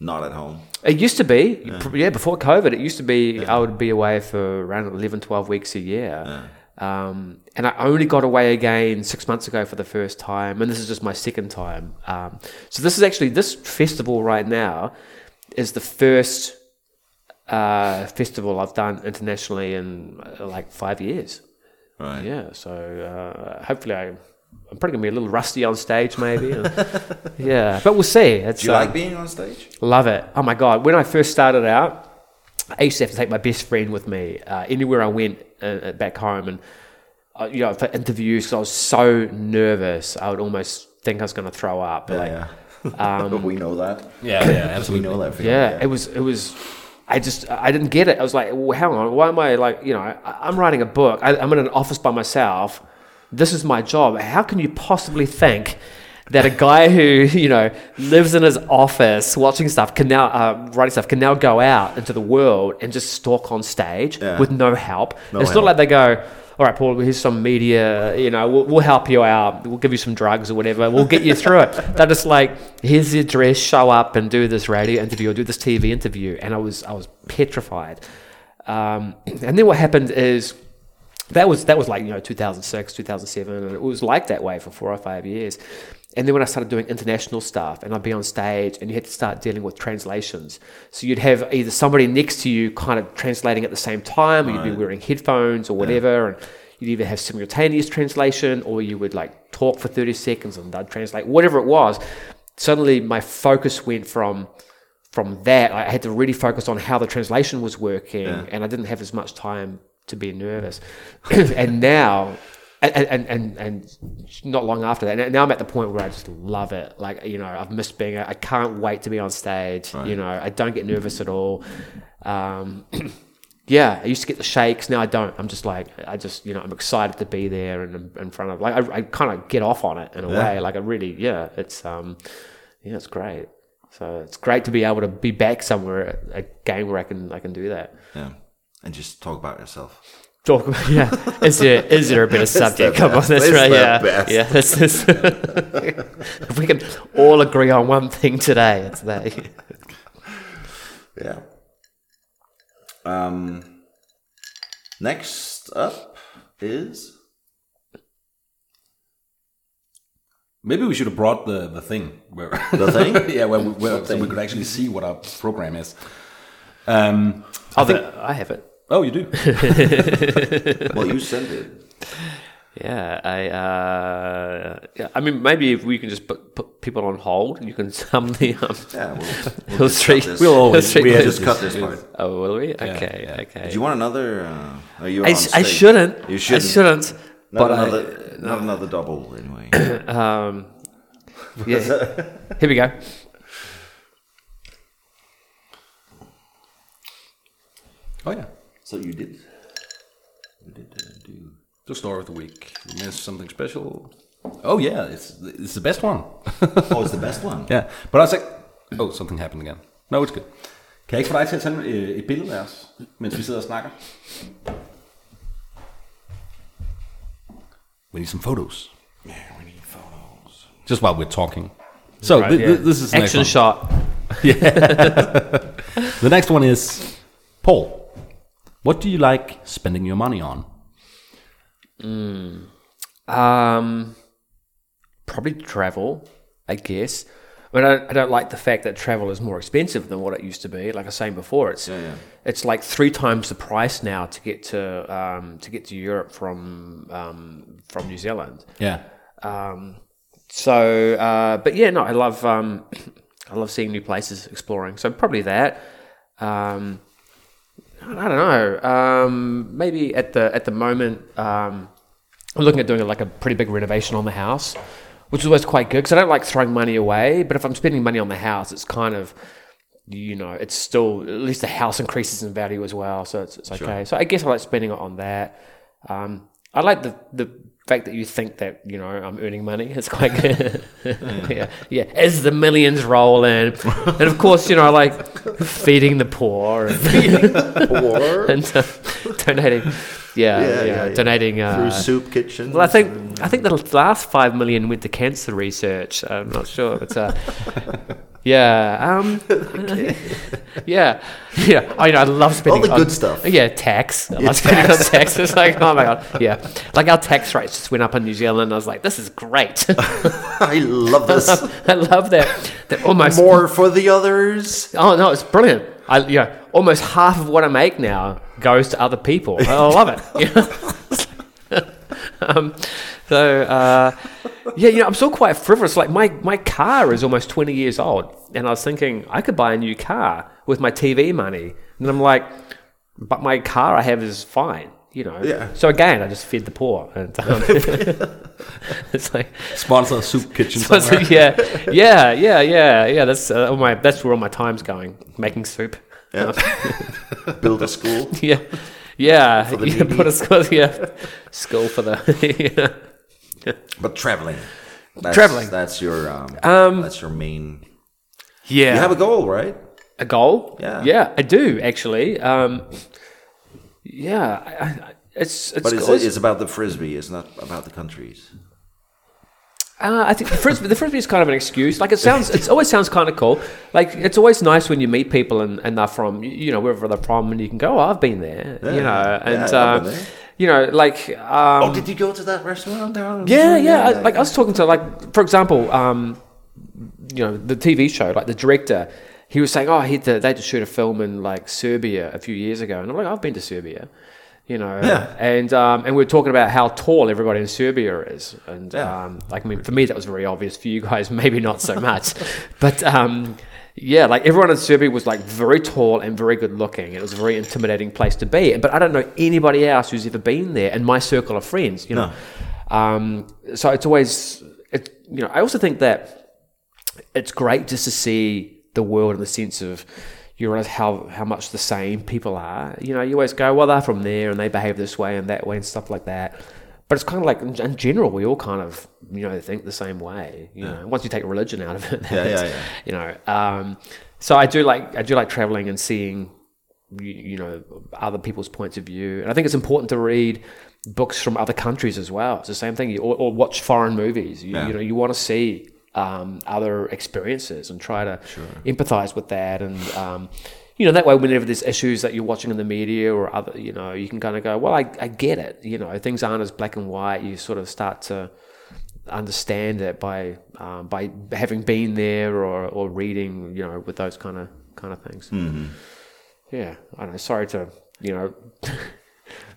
not at home. It used to be, yeah. before COVID, it used to be I would be away for around 11, 12 weeks a year. Um, and I only got away again six months ago for the first time, and this is just my second time. Um, so this is actually this festival right now is the first uh, festival I've done internationally in uh, like five years. Right. Yeah, so uh, hopefully I, I'm probably gonna be a little rusty on stage, maybe. yeah, but we'll see. It's, Do you like being on stage? Love it. Oh my god! When I first started out, I used to have to take my best friend with me uh, anywhere I went uh, uh, back home, and uh, you know for interviews because I was so nervous, I would almost think I was going to throw up. like, yeah. um, we know that. Yeah, yeah, We absolutely. know that. feeling, yeah, it was it was. I just I didn't get it. I was like, well, hang on, why am I like you know I, I'm writing a book. I, I'm in an office by myself. This is my job. How can you possibly think that a guy who you know lives in his office watching stuff can now uh, writing stuff can now go out into the world and just stalk on stage Yeah. with no help? No it's help. not like they go. All right, Paul. Here's some media. You know, we'll, we'll help you out. We'll give you some drugs or whatever. We'll get you through it. They're just like, here's the address. Show up and do this radio interview or do this TV interview. And I was, I was petrified. Um, and then what happened is that was that was like you know 2006 2007 and it was like that way for four or five years and then when i started doing international stuff and i'd be on stage and you had to start dealing with translations. So you'd have either somebody next to you kind of translating at the same time or you'd be wearing headphones or whatever and you'd either have simultaneous translation or you would like talk for 30 seconds and they'd translate whatever it was. Suddenly my focus went from from that, I had to really focus on how the translation was working, and I didn't have as much time to be nervous. and now, and, and and and not long after that, and now I'm at the point where I just love it. Like you know, I've missed being. I can't wait to be on stage. You know, I don't get nervous at all. Um, yeah, I used to get the shakes. Now I don't. I'm just like, I just, you know, I'm excited to be there and in, front of, like, I, I kind of get off on it in a way. Like, I really, yeah, it's, um, yeah, it's great. So it's great to be able to be back somewhere, a game where I can, I can do that. Yeah. And just talk about yourself. Talk about, yeah. Is there, is there a better subject? the Come on, best. that's It's right. Yeah, best. yeah. This is. if we can all agree on one thing today, it's that. Yeah. Um. Next up is Maybe we should have brought the, the thing. Where, The thing? yeah, where, we, where, so we could actually see what our program is. Um, I I think. I have it. Oh, you do. Well, you sent it. Yeah, I. Uh, yeah, I mean, maybe if we can just put, put people on hold, you can sum the um, Yeah, we'll, we'll just Street. cut this. We'll always- we Blues. just cut this part. Oh, will we? Okay, yeah. okay. Do you want another? Uh, are you I, I shouldn't. You shouldn't. I shouldn't. Not but another. not another double anyway. Um, yeah. Here we go. Oh, yeah. So you did. You did uh, do. The story of the week. You missed something special. Oh, yeah. It's, it's the best one. Oh, it's the best one. Yeah, but I was like, Oh, something happened again. No, it's good. Kan jeg ikke få dig til at tage øh, et billede af os, mens vi sidder og snakker? We need some photos. Yeah, we need photos. Just while we're talking. So, Right, thi- yeah. this is the action next one. shot. The next one is Paul. What do you like spending your money on? Um, probably travel, I guess. I mean, I don't, I don't like the fact that travel is more expensive than what it used to be. Like I was saying before, it's Yeah, yeah. it's like three times the price now to get to um, to get to Europe from um, from New Zealand. Yeah. Um, so, uh, but yeah, no, I love um, I love seeing new places, exploring. So probably that. Um, I don't know. Um, maybe at the at the moment, um, I'm looking at doing like a pretty big renovation on the house, which is always quite good because I don't like throwing money away. But if I'm spending money on the house, it's kind of you know, it's still at least the house increases in value as well, so it's, it's okay. So I guess I like spending it on that. Um, I like the the fact that you think that you know I'm earning money. is quite good. yeah, yeah. As the millions roll in, and of course, you know, like feeding the poor and, Or and uh, donating. Yeah, yeah, Yeah, yeah, yeah. donating. Uh, through soup kitchens. well, I think I think the last five million went to cancer research. I'm not sure, but uh, yeah, um, yeah, yeah. I know. I love spending all the on- good stuff. Yeah, tax. I love spending on tax. It's like, oh my god, yeah. Like our tax rates just went up in New Zealand. I was like, this is great. I love this. I love that. That almost More for the others. Oh no, it's brilliant. I you know, almost half of what I make now goes to other people. I love it. You know? um, so uh, yeah, you know, I'm still quite frivolous. Like my my car is almost 20 years old, and I was thinking I could buy a new car with my TV money, and I'm like, but my car I have is fine. You know. Yeah. So again, I just feed the poor, and um, it's like. Sponsor Soup Kitchen So, somewhere. yeah, yeah, yeah, yeah, yeah. That's uh, all my. That's where all my time's going. Making soup. Yeah. Build a school. Yeah, yeah. yeah needy. put a school. Yeah, school for the. yeah. But traveling. That's, Traveling. That's your um, Um, that's your main. yeah. You have a goal, right? a goal. Yeah. yeah, I do actually. Um, yeah, I, I, it's it's. But it's, it's about the frisbee. It's not about the countries. Uh, I think the frisbee, the frisbee is kind of an excuse. Like it sounds, it always sounds kind of cool. Like it's always nice when you meet people and, and they're from, you know, wherever they're from, and you can go, oh, I've been there, you know, Yeah, and I've uh, been there. You know, like, um, oh, did you go to that restaurant there? yeah, yeah. I, like I was talking to, like, for example, um, you know, the TV show, like the director, he was saying, oh, he had to, they had to shoot a film in like Serbia a few years ago, and I'm like, I've been to Serbia. You know, Yeah. and um, and we're talking about how tall everybody in Serbia is, and Yeah. um, like I mean, for me that was very obvious. For you guys, maybe not so much, but um, yeah, like everyone in Serbia was like very tall and very good looking. It was a very intimidating place to be. But I don't know anybody else who's ever been there in my circle of friends. You know, um, so it's always it. You know, I also think that it's great just to see the world in the sense of you realize how, how much the same people are. You know, you always go, well, they're from there and they behave this way and that way and stuff like that. But it's kind of like, in, general, we all kind of, you know, think the same way. You know, once you take religion out of it, Yeah, yeah, yeah. You know, um, so I do like I do like traveling and seeing, you, you know, other people's points of view. And I think it's important to read books from other countries as well. It's the same thing. You, or, or watch foreign movies. You, Yeah. you know, you want to see um, other experiences and try to empathize with that. And um, you know, that way, whenever there's issues that you're watching in the media or other, you know, you can kind of go, well, I, I get it. You know, things aren't as black and white. You sort of start to understand it by um, by having been there or, or reading, you know, with those kind of kind of things. Mm-hmm. Yeah, I know. Sorry to you know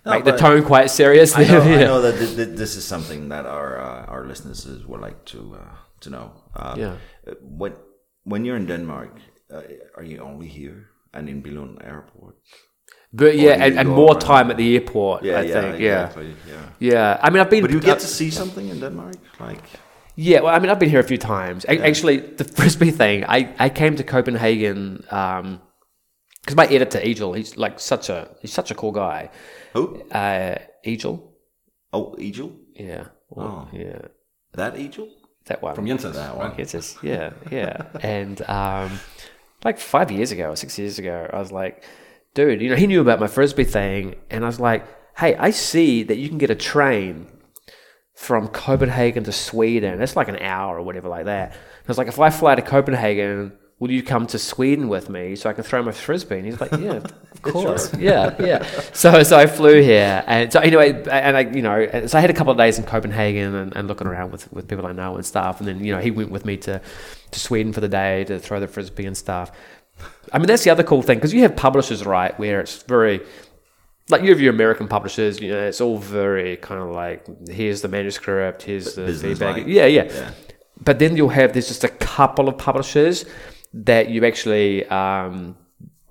No, make the tone quite serious. I know, I know that th- th- this is something that our uh, our listeners would like to uh, to know. Um, Yeah. uh, When when you're in Denmark, uh, are you only here and in Billund Airport? But yeah, and, and more around? time at the airport. Yeah, I yeah, think. Yeah, exactly. Yeah. yeah. I mean, I've been. But do you get to see something in Denmark? Like, Yeah, well, I mean, I've been here a few times. A- Actually, the frisbee thing, I, I came to Copenhagen because my editor Egil, he's like such a he's such a cool guy. who? Uh, Egil, Oh, Egil. yeah, well, Oh. yeah, That Egil? that one From Jensen, that one. Yes, yeah, yeah. and um, like five years ago or six years ago, I was like, dude, you know, he knew about my frisbee thing, and I was like, hey, I see that you can get a train from Copenhagen to Sweden. It's like an hour or whatever like that. And I was like, if I fly to Copenhagen, will you come to Sweden with me so I can throw my frisbee? And he's like, yeah, of course, yeah, yeah. So so I flew here, and so anyway, and I you know, so I had a couple of days in Copenhagen and, and looking around with with people I know and stuff. And then you know, he went with me to to Sweden for the day to throw the frisbee and stuff. I mean, that's the other cool thing because you have publishers, right, where it's very like you have your American publishers, you know, it's all very kind of like here's the manuscript, here's the Business feedback. Yeah, yeah, Yeah. But then you'll have there's just a couple of publishers that you actually um,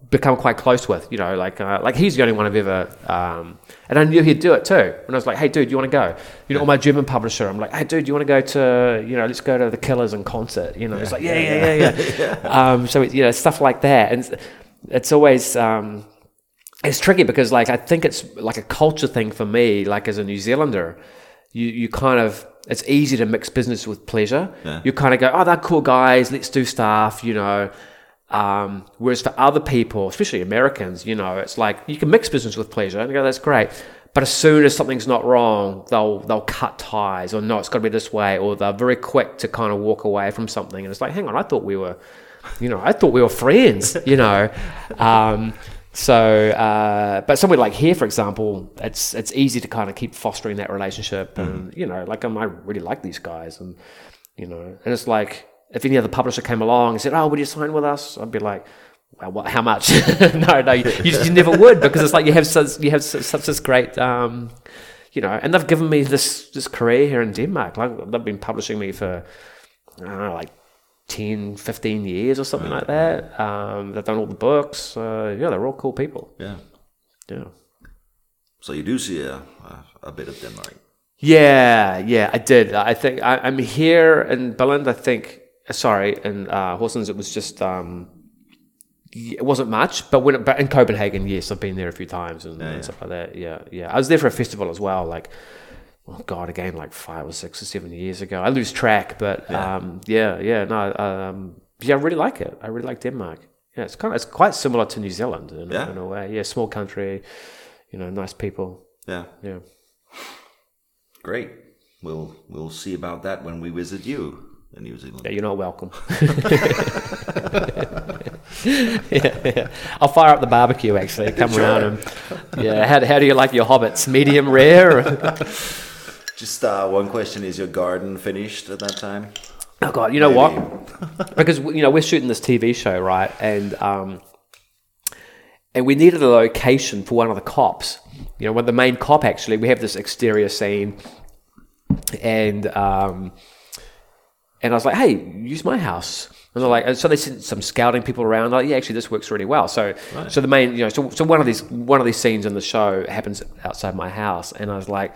become quite close with. You know, like uh, like he's the only one I've ever. Um, and I knew he'd do it too. And I was like, hey, dude, you want to go? You know, or my German publisher, I'm like, hey, dude, you want to go to, you know, let's go to the Killers in concert. You know, it's like, yeah, yeah, yeah, yeah. um, so, it, you know, stuff like that. And it's, it's always, um, it's tricky because like I think it's like a culture thing for me. Like as a New Zealander, you you kind of it's easy to mix business with pleasure. Yeah. You kind of go, oh, they're cool guys. Let's do stuff. You know. Um, whereas for other people, especially Americans, you know, it's like you can mix business with pleasure, and go, that's great. But as soon as something's not wrong, they'll they'll cut ties, or no, it's got to be this way, or they're very quick to kind of walk away from something, and it's like, hang on, I thought we were, you know, I thought we were friends, you know. Um, so, uh, but somewhere like here, for example, it's it's easy to kind of keep fostering that relationship, and you know, like um, I really like these guys, and you know, and it's like if any other publisher came along and said, "Oh, would you sign with us?" I'd be like, "Well, what, how much?" no, no, you, you, just, you never would because it's like you have such you have such, such this great. Um, you know, and they've given me this this career here in Denmark. Like they've been publishing me for I don't know, like 10, 15 years or something like that. Um, they've done all the books. Uh, yeah, they're all cool people. Yeah. Yeah. So you do see a, a, a bit of Denmark. Yeah, yeah, I did. I think I, I'm here in Billund. I think, sorry, in uh, Horsens, it was just, um, it wasn't much. But when, but in Copenhagen, yes, I've been there a few times and, and yeah. stuff like that. Yeah, yeah. I was there for a festival as well. Like, oh god, again, like five or six or seven years ago. I lose track, but yeah, um, yeah, yeah. No, um, yeah, I really like it. I really like Denmark. Yeah, it's kind of, it's quite similar to New Zealand in, Yeah. in a way. Yeah, small country, you know, nice people. Yeah. Yeah. Great. We'll we'll see about that when we visit you in New Zealand. Yeah, you're not welcome. yeah, yeah. I'll fire up the barbecue actually. Come around and yeah. How, how do you like your hobbits? Medium rare? Just uh, one question: Is your garden finished at that time? oh god, you know Maybe. what? Because you know we're shooting this TV show, right? And um, and we needed a location for one of the cops. You know, when the main cop actually, we have this exterior scene, and um, and I was like, hey, use my house. And they're like, and so they sent some scouting people around. Like, yeah, actually, this works really well. So, so the main, you know, so, so one of these one of these scenes in the show happens outside my house, and I was like,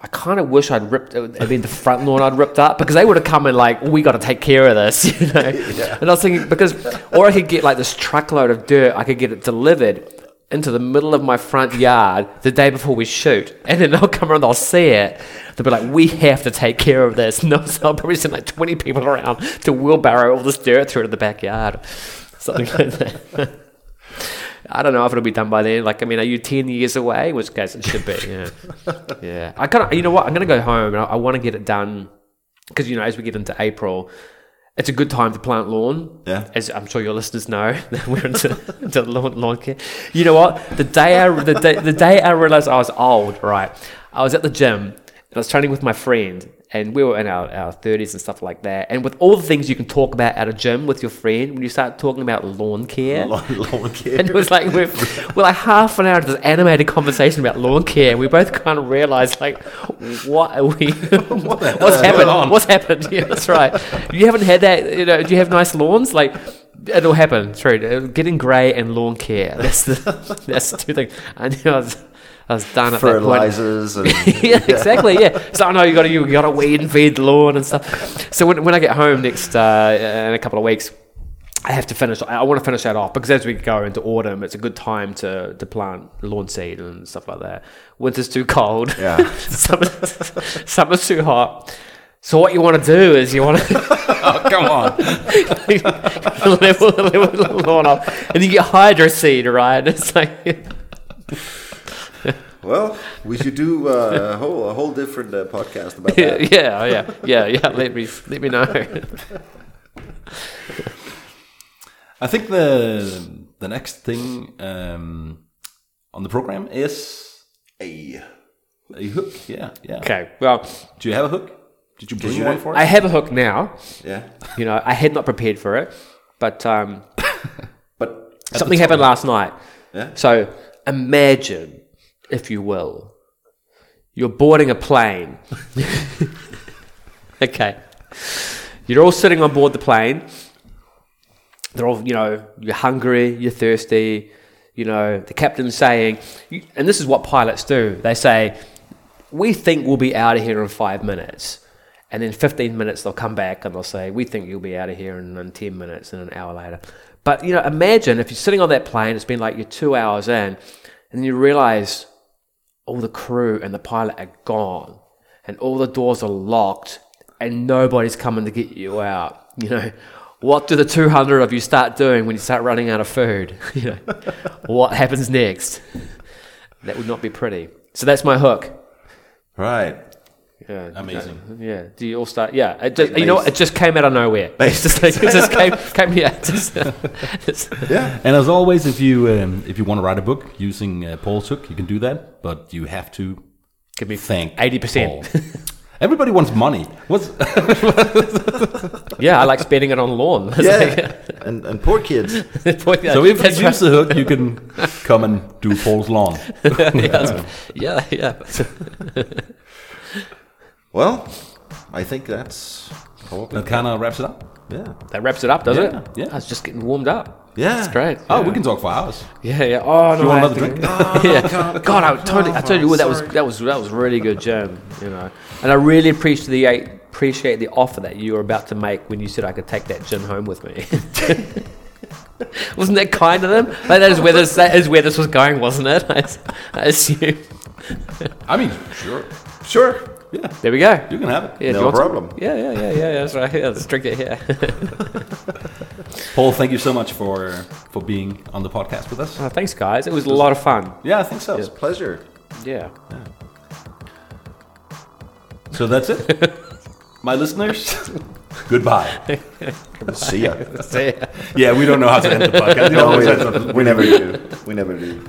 I kind of wish I'd ripped. Uh, I mean, the front lawn I'd ripped up because they would have come and like, we got to take care of this, you know. And I was thinking because, or I could get like this truckload of dirt. I could get it delivered into the middle of my front yard the day before we shoot, and then they'll come around, they'll see it, they'll be like, we have to take care of this. No, so I'll probably send like twenty people around to wheelbarrow all this dirt through to the backyard, something like that. I don't know if it'll be done by then. Like, I mean, are you ten years away? In which case, it should be. Yeah, yeah. I kind of, you know what? I'm gonna go home and I, I want to get it done because you know, as we get into April, it's a good time to plant lawn. Yeah. As I'm sure your listeners know, we're into, into lawn, lawn care. You know what? The day I the day, the day I realized I was old, right? I was at the gym and I was training with my friend, and we were in our, our 30s and stuff like that. And with all the things you can talk about at a gym with your friend, when you start talking about lawn care, Lawn, lawn care. and it was like we're, we're like half an hour of this animated conversation about lawn care. and We both kind of realized like, what are we? what's happened? What's happened? Yeah, that's right. You haven't had that. You know, do you have nice lawns? Like, it'll happen. True. Getting grey and lawn care. That's the that's the two things. I knew I was I was done at that point Fertilizers and yeah, exactly. Yeah. So I know you got to you got to weed and feed the lawn and stuff. So when, when I get home next uh, in a couple of weeks, I have to finish. I I want to finish that off because as we go into autumn, it's a good time to to plant lawn seed and stuff like that. Winter's too cold. Yeah. Summer, summer's too hot. So what you want to do is you want to Oh, come on. level, level the lawn off, and you get hydro seed, right? It's like Well, we should do uh, a whole a whole different uh, podcast about yeah, that. yeah, yeah, yeah, yeah. Let me let me know. I think the the next thing um, on the program is Hey. a hook. Yeah, yeah. Okay. Well, Do you have a hook? Did you bring you- one for us? I have a hook now. Yeah. You know, I had not prepared for it, but um, But something happened last night. Yeah. So imagine, if you will, you're boarding a plane. okay. You're all sitting on board the plane. They're all, you know, you're hungry, you're thirsty. You know, the captain's saying, and this is what pilots do. They say, "We think we'll be out of here in five minutes." And then 15 minutes they'll come back and they'll say, We think you'll be out of here in, in 10 minutes and an hour later. But, you know, imagine if you're sitting on that plane, it's been like you're two hours in, and you realize all the crew and the pilot are gone, and all the doors are locked, and nobody's coming to get you out. You know, what do the 200 of you start doing when you start running out of food? You know, what happens next? That would not be pretty. So that's my hook. right. Yeah, Amazing. Yeah. Do you all start? Yeah. It just, you know what? It just came out of nowhere. It's just, it just came, came yeah. Just, it's- Yeah. And as always, if you um, if you want to write a book using uh, Paul's hook, you can do that, but you have to give me thank 80%. Everybody wants money. What's Yeah, I like spending it on lawn. It's Yeah. and and poor kids. like- so if That's you use the hook, you can come and do Paul's lawn. right. yeah, yeah. Well, I think that's probably That kind of wraps it up. yeah. That wraps it up, does Yeah, it? yeah. I was just getting warmed up. Yeah. That's great. Oh, yeah. we can talk for hours. Yeah, yeah. Oh no, you want I another have to- drink? yeah. God, I totally, I told you what that was. That was that was really good, Jim. You know, and I really appreciate the appreciate the offer that you were about to make when you said I could take that gin home with me. wasn't that kind of them? Like, that is where this that is where this was going, wasn't it? I, I assume. I mean, sure. Sure. Yeah, There we go. you can have it. Yeah, No want some? problem. Yeah, yeah, yeah, yeah. That's right. Yeah, let's drink it here. Paul, thank you so much for for being on the podcast with us. Oh, thanks, guys. It was a lot of fun. Yeah, I think so. It's a pleasure. Yeah. So that's it. My listeners, goodbye. See ya. See ya. Yeah, we don't know how to end the podcast. No, we, we never do. We never do.